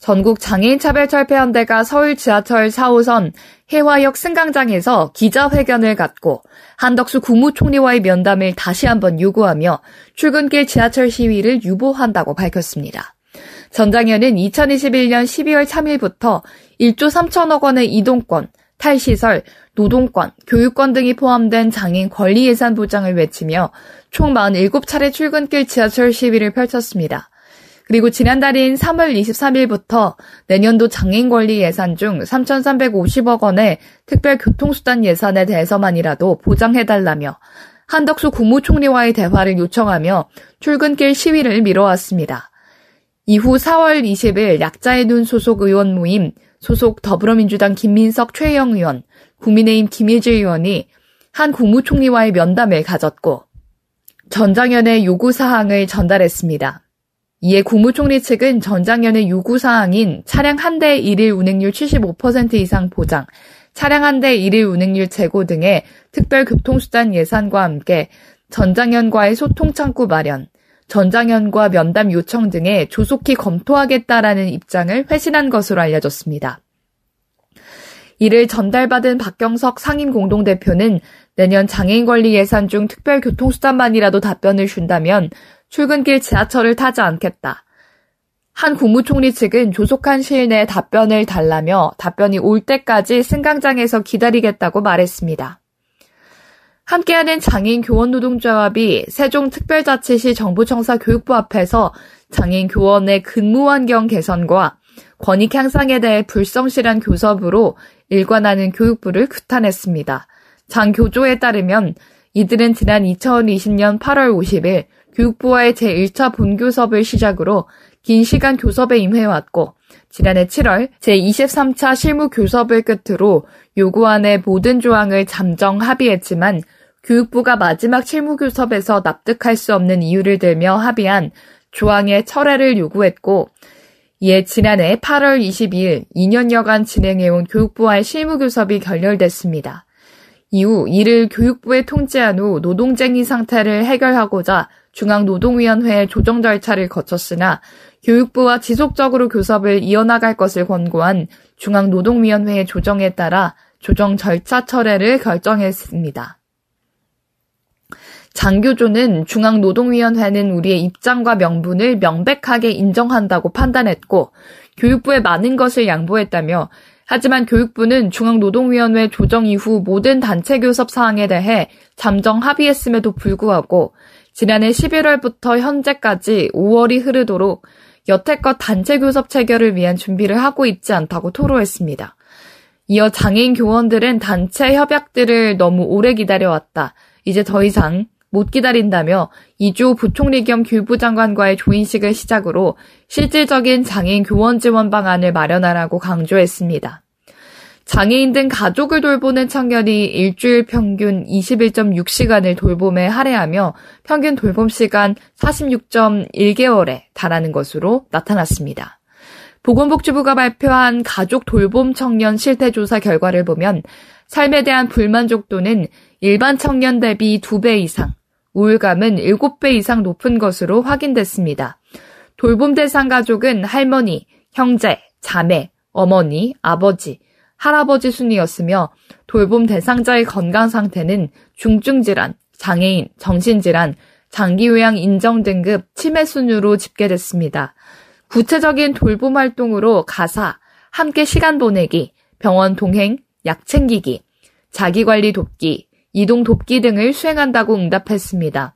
전국 장애인차별철폐연대가 서울 지하철 4호선 해화역 승강장에서 기자회견을 갖고 한덕수 국무총리와의 면담을 다시 한번 요구하며 출근길 지하철 시위를 유보한다고 밝혔습니다. 전 장현은 2021년 12월 3일부터 1조 3천억 원의 이동권, 탈시설, 노동권, 교육권 등이 포함된 장애인 권리 예산 보장을 외치며 총 47차례 출근길 지하철 시위를 펼쳤습니다. 그리고 지난달인 3월 23일부터 내년도 장애인 권리 예산 중 3,350억 원의 특별 교통수단 예산에 대해서만이라도 보장해달라며 한덕수 국무총리와의 대화를 요청하며 출근길 시위를 미뤄왔습니다. 이후 4월 20일 약자의 눈 소속 의원 모임 소속 더불어민주당 김민석 최영 의원, 국민의힘 김희재 의원이 한 국무총리와의 면담을 가졌고 전장현의 요구 사항을 전달했습니다. 이에 국무총리 측은 전장현의 요구사항인 차량 한 대 일일 운행률 75% 이상 보장, 차량 한 대 일일 운행률 제고 등의 특별 교통수단 예산과 함께 전장현과의 소통 창구 마련, 전장현과 면담 요청 등에 조속히 검토하겠다라는 입장을 회신한 것으로 알려졌습니다. 이를 전달받은 박경석 상임 공동대표는 내년 장애인 권리 예산 중 특별 교통수단만이라도 답변을 준다면 출근길 지하철을 타지 않겠다. 한 국무총리 측은 조속한 시일 내에 답변을 달라며 답변이 올 때까지 승강장에서 기다리겠다고 말했습니다. 함께하는 장애인 교원 노동조합이 세종특별자치시 정부청사 교육부 앞에서 장애인 교원의 근무 환경 개선과 권익 향상에 대해 불성실한 교섭으로 일관하는 교육부를 규탄했습니다. 장 교조에 따르면 이들은 지난 2020년 8월 50일 교육부와의 제1차 본교섭을 시작으로 긴 시간 교섭에 임해왔고 지난해 7월 제23차 실무 교섭을 끝으로 요구안의 모든 조항을 잠정 합의했지만 교육부가 마지막 실무 교섭에서 납득할 수 없는 이유를 들며 합의한 조항의 철회를 요구했고 이에 지난해 8월 22일 2년여간 진행해온 교육부와의 실무 교섭이 결렬됐습니다. 이후 이를 교육부에 통지한 후 노동쟁의 상태를 해결하고자 중앙노동위원회의 조정 절차를 거쳤으나 교육부와 지속적으로 교섭을 이어나갈 것을 권고한 중앙노동위원회의 조정에 따라 조정 절차 철회를 결정했습니다. 장교조는 중앙노동위원회는 우리의 입장과 명분을 명백하게 인정한다고 판단했고 교육부에 많은 것을 양보했다며 하지만 교육부는 중앙노동위원회 조정 이후 모든 단체 교섭 사항에 대해 잠정 합의했음에도 불구하고 지난해 11월부터 현재까지 5월이 흐르도록 여태껏 단체 교섭 체결을 위한 준비를 하고 있지 않다고 토로했습니다. 이어 장애인 교원들은 단체 협약들을 너무 오래 기다려왔다. 이제 더 이상 못 기다린다며 이주 부총리 겸 교육부 장관과의 조인식을 시작으로 실질적인 장애인 교원 지원 방안을 마련하라고 강조했습니다. 장애인 등 가족을 돌보는 청년이 일주일 평균 21.6시간을 돌봄에 할애하며 평균 돌봄 시간 46.1개월에 달하는 것으로 나타났습니다. 보건복지부가 발표한 가족 돌봄 청년 실태조사 결과를 보면 삶에 대한 불만족도는 일반 청년 대비 2배 이상, 우울감은 7배 이상 높은 것으로 확인됐습니다. 돌봄 대상 가족은 할머니, 형제, 자매, 어머니, 아버지, 할아버지 순이었으며 돌봄 대상자의 건강 상태는 중증 질환, 장애인, 정신질환, 장기요양 인정 등급 치매 순으로 집계됐습니다. 구체적인 돌봄 활동으로 가사, 함께 시간 보내기, 병원 동행, 약 챙기기, 자기관리 돕기, 이동 돕기 등을 수행한다고 응답했습니다.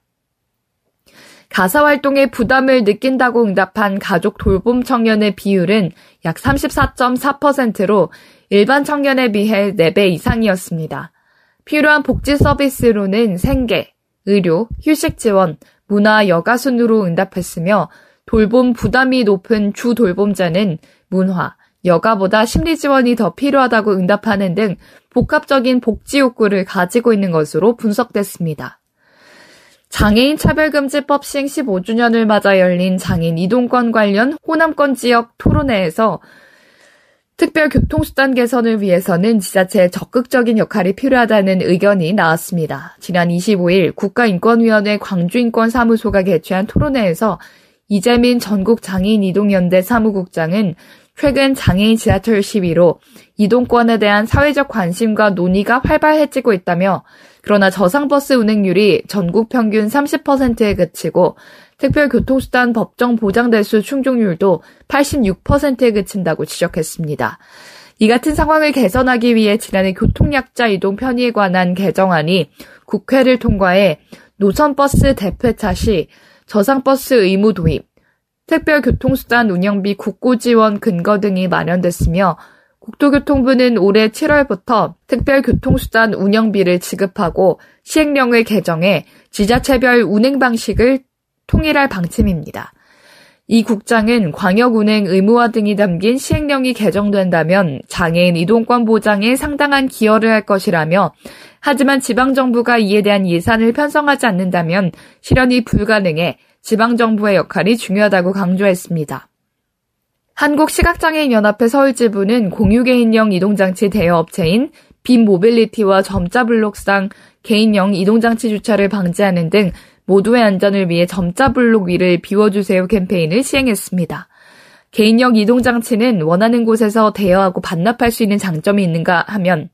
가사 활동에 부담을 느낀다고 응답한 가족 돌봄 청년의 비율은 약 34.4%로 일반 청년에 비해 4배 이상이었습니다. 필요한 복지 서비스로는 생계, 의료, 휴식 지원, 문화, 여가 순으로 응답했으며 돌봄 부담이 높은 주 돌봄자는 문화, 여가보다 심리 지원이 더 필요하다고 응답하는 등 복합적인 복지 욕구를 가지고 있는 것으로 분석됐습니다. 장애인 차별금지법 시행 15주년을 맞아 열린 장애인 이동권 관련 호남권 지역 토론회에서 특별 교통수단 개선을 위해서는 지자체의 적극적인 역할이 필요하다는 의견이 나왔습니다. 지난 25일 국가인권위원회 광주인권사무소가 개최한 토론회에서 이재민 전국 장애인 이동연대 사무국장은 최근 장애인 지하철 시위로 이동권에 대한 사회적 관심과 논의가 활발해지고 있다며 그러나 저상버스 운행률이 전국 평균 30%에 그치고 특별교통수단 법정 보장대수 충족률도 86%에 그친다고 지적했습니다. 이 같은 상황을 개선하기 위해 지난해 교통약자 이동 편의에 관한 개정안이 국회를 통과해 노선버스 대폐차 시 저상버스 의무 도입, 특별교통수단 운영비 국고 지원 근거 등이 마련됐으며 국토교통부는 올해 7월부터 특별교통수단 운영비를 지급하고 시행령을 개정해 지자체별 운행 방식을 통일할 방침입니다. 이 국장은 광역 운행 의무화 등이 담긴 시행령이 개정된다면 장애인 이동권 보장에 상당한 기여를 할 것이라며 하지만 지방정부가 이에 대한 예산을 편성하지 않는다면 실현이 불가능해 지방정부의 역할이 중요하다고 강조했습니다. 한국시각장애인연합회 서울지부는 공유개인형 이동장치 대여업체인 빈모빌리티와 점자블록상 개인형 이동장치 주차를 방지하는 등 모두의 안전을 위해 점자블록 위를 비워주세요 캠페인을 시행했습니다. 개인형 이동장치는 원하는 곳에서 대여하고 반납할 수 있는 장점이 있는가 하면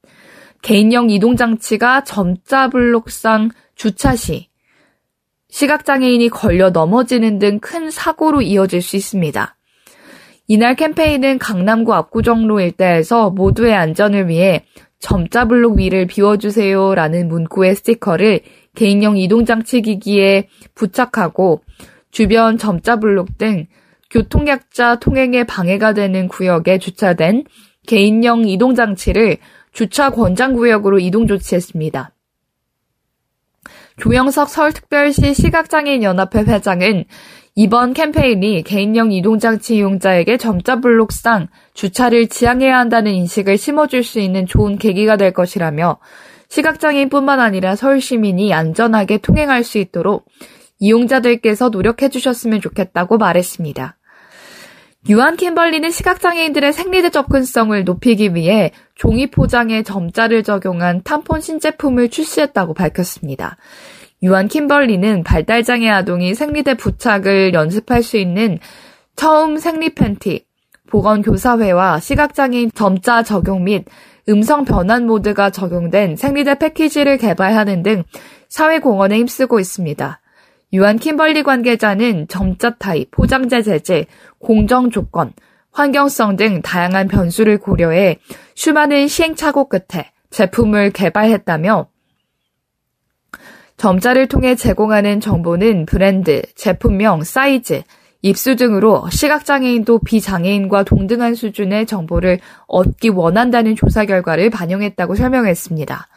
개인형 이동장치가 점자블록상 주차 시 시각장애인이 걸려 넘어지는 등 큰 사고로 이어질 수 있습니다. 이날 캠페인은 강남구 압구정로 일대에서 모두의 안전을 위해 점자 블록 위를 비워주세요 라는 문구의 스티커를 개인용 이동장치 기기에 부착하고 주변 점자 블록 등 교통약자 통행에 방해가 되는 구역에 주차된 개인용 이동장치를 주차 권장 구역으로 이동 조치했습니다. 조영석 서울특별시 시각장애인연합회 회장은 이번 캠페인이 개인용 이동장치 이용자에게 점자 블록상 주차를 지향해야 한다는 인식을 심어줄 수 있는 좋은 계기가 될 것이라며 시각장애인뿐만 아니라 서울 시민이 안전하게 통행할 수 있도록 이용자들께서 노력해 주셨으면 좋겠다고 말했습니다. 유한 킴벌리는 시각장애인들의 생리대 접근성을 높이기 위해 종이 포장에 점자를 적용한 탐폰 신제품을 출시했다고 밝혔습니다. 유한 킴벌리는 발달장애 아동이 생리대 부착을 연습할 수 있는 처음 생리 팬티, 보건교사회와 시각장애인 점자 적용 및 음성 변환 모드가 적용된 생리대 패키지를 개발하는 등 사회공헌에 힘쓰고 있습니다. 유한 킴벌리 관계자는 점자 타입, 포장재 재질, 공정 조건, 환경성 등 다양한 변수를 고려해 수많은 시행착오 끝에 제품을 개발했다며 점자를 통해 제공하는 정보는 브랜드, 제품명, 사이즈, 입수 등으로 시각장애인도 비장애인과 동등한 수준의 정보를 얻기 원한다는 조사 결과를 반영했다고 설명했습니다.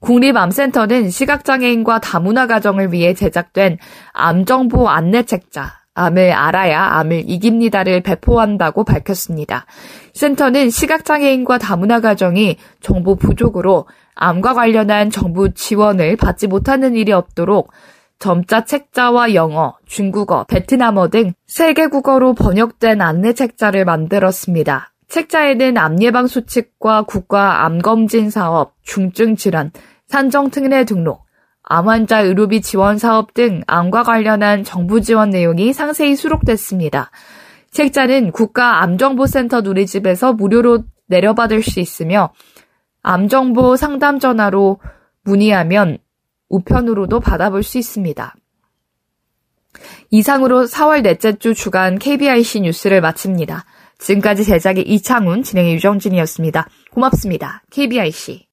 국립암센터는 시각장애인과 다문화 가정을 위해 제작된 암정보 안내 책자, 암을 알아야 암을 이깁니다를 배포한다고 밝혔습니다. 센터는 시각장애인과 다문화 가정이 정보 부족으로 암과 관련한 정부 지원을 받지 못하는 일이 없도록 점자 책자와 영어, 중국어, 베트남어 등 세계 국어로 번역된 안내 책자를 만들었습니다. 책자에는 암 예방 수칙과 국가 암 검진 사업, 중증 질환, 산정 특례 등록, 암 환자 의료비 지원 사업 등 암과 관련한 정부 지원 내용이 상세히 수록됐습니다. 책자는 국가 암정보센터 누리집에서 무료로 내려받을 수 있으며 암정보 상담 전화로 문의하면 우편으로도 받아볼 수 있습니다. 이상으로 4월 넷째 주 주간 KBIC 뉴스를 마칩니다. 지금까지 제작의 이창훈, 진행의 유정진이었습니다. 고맙습니다. KBIC.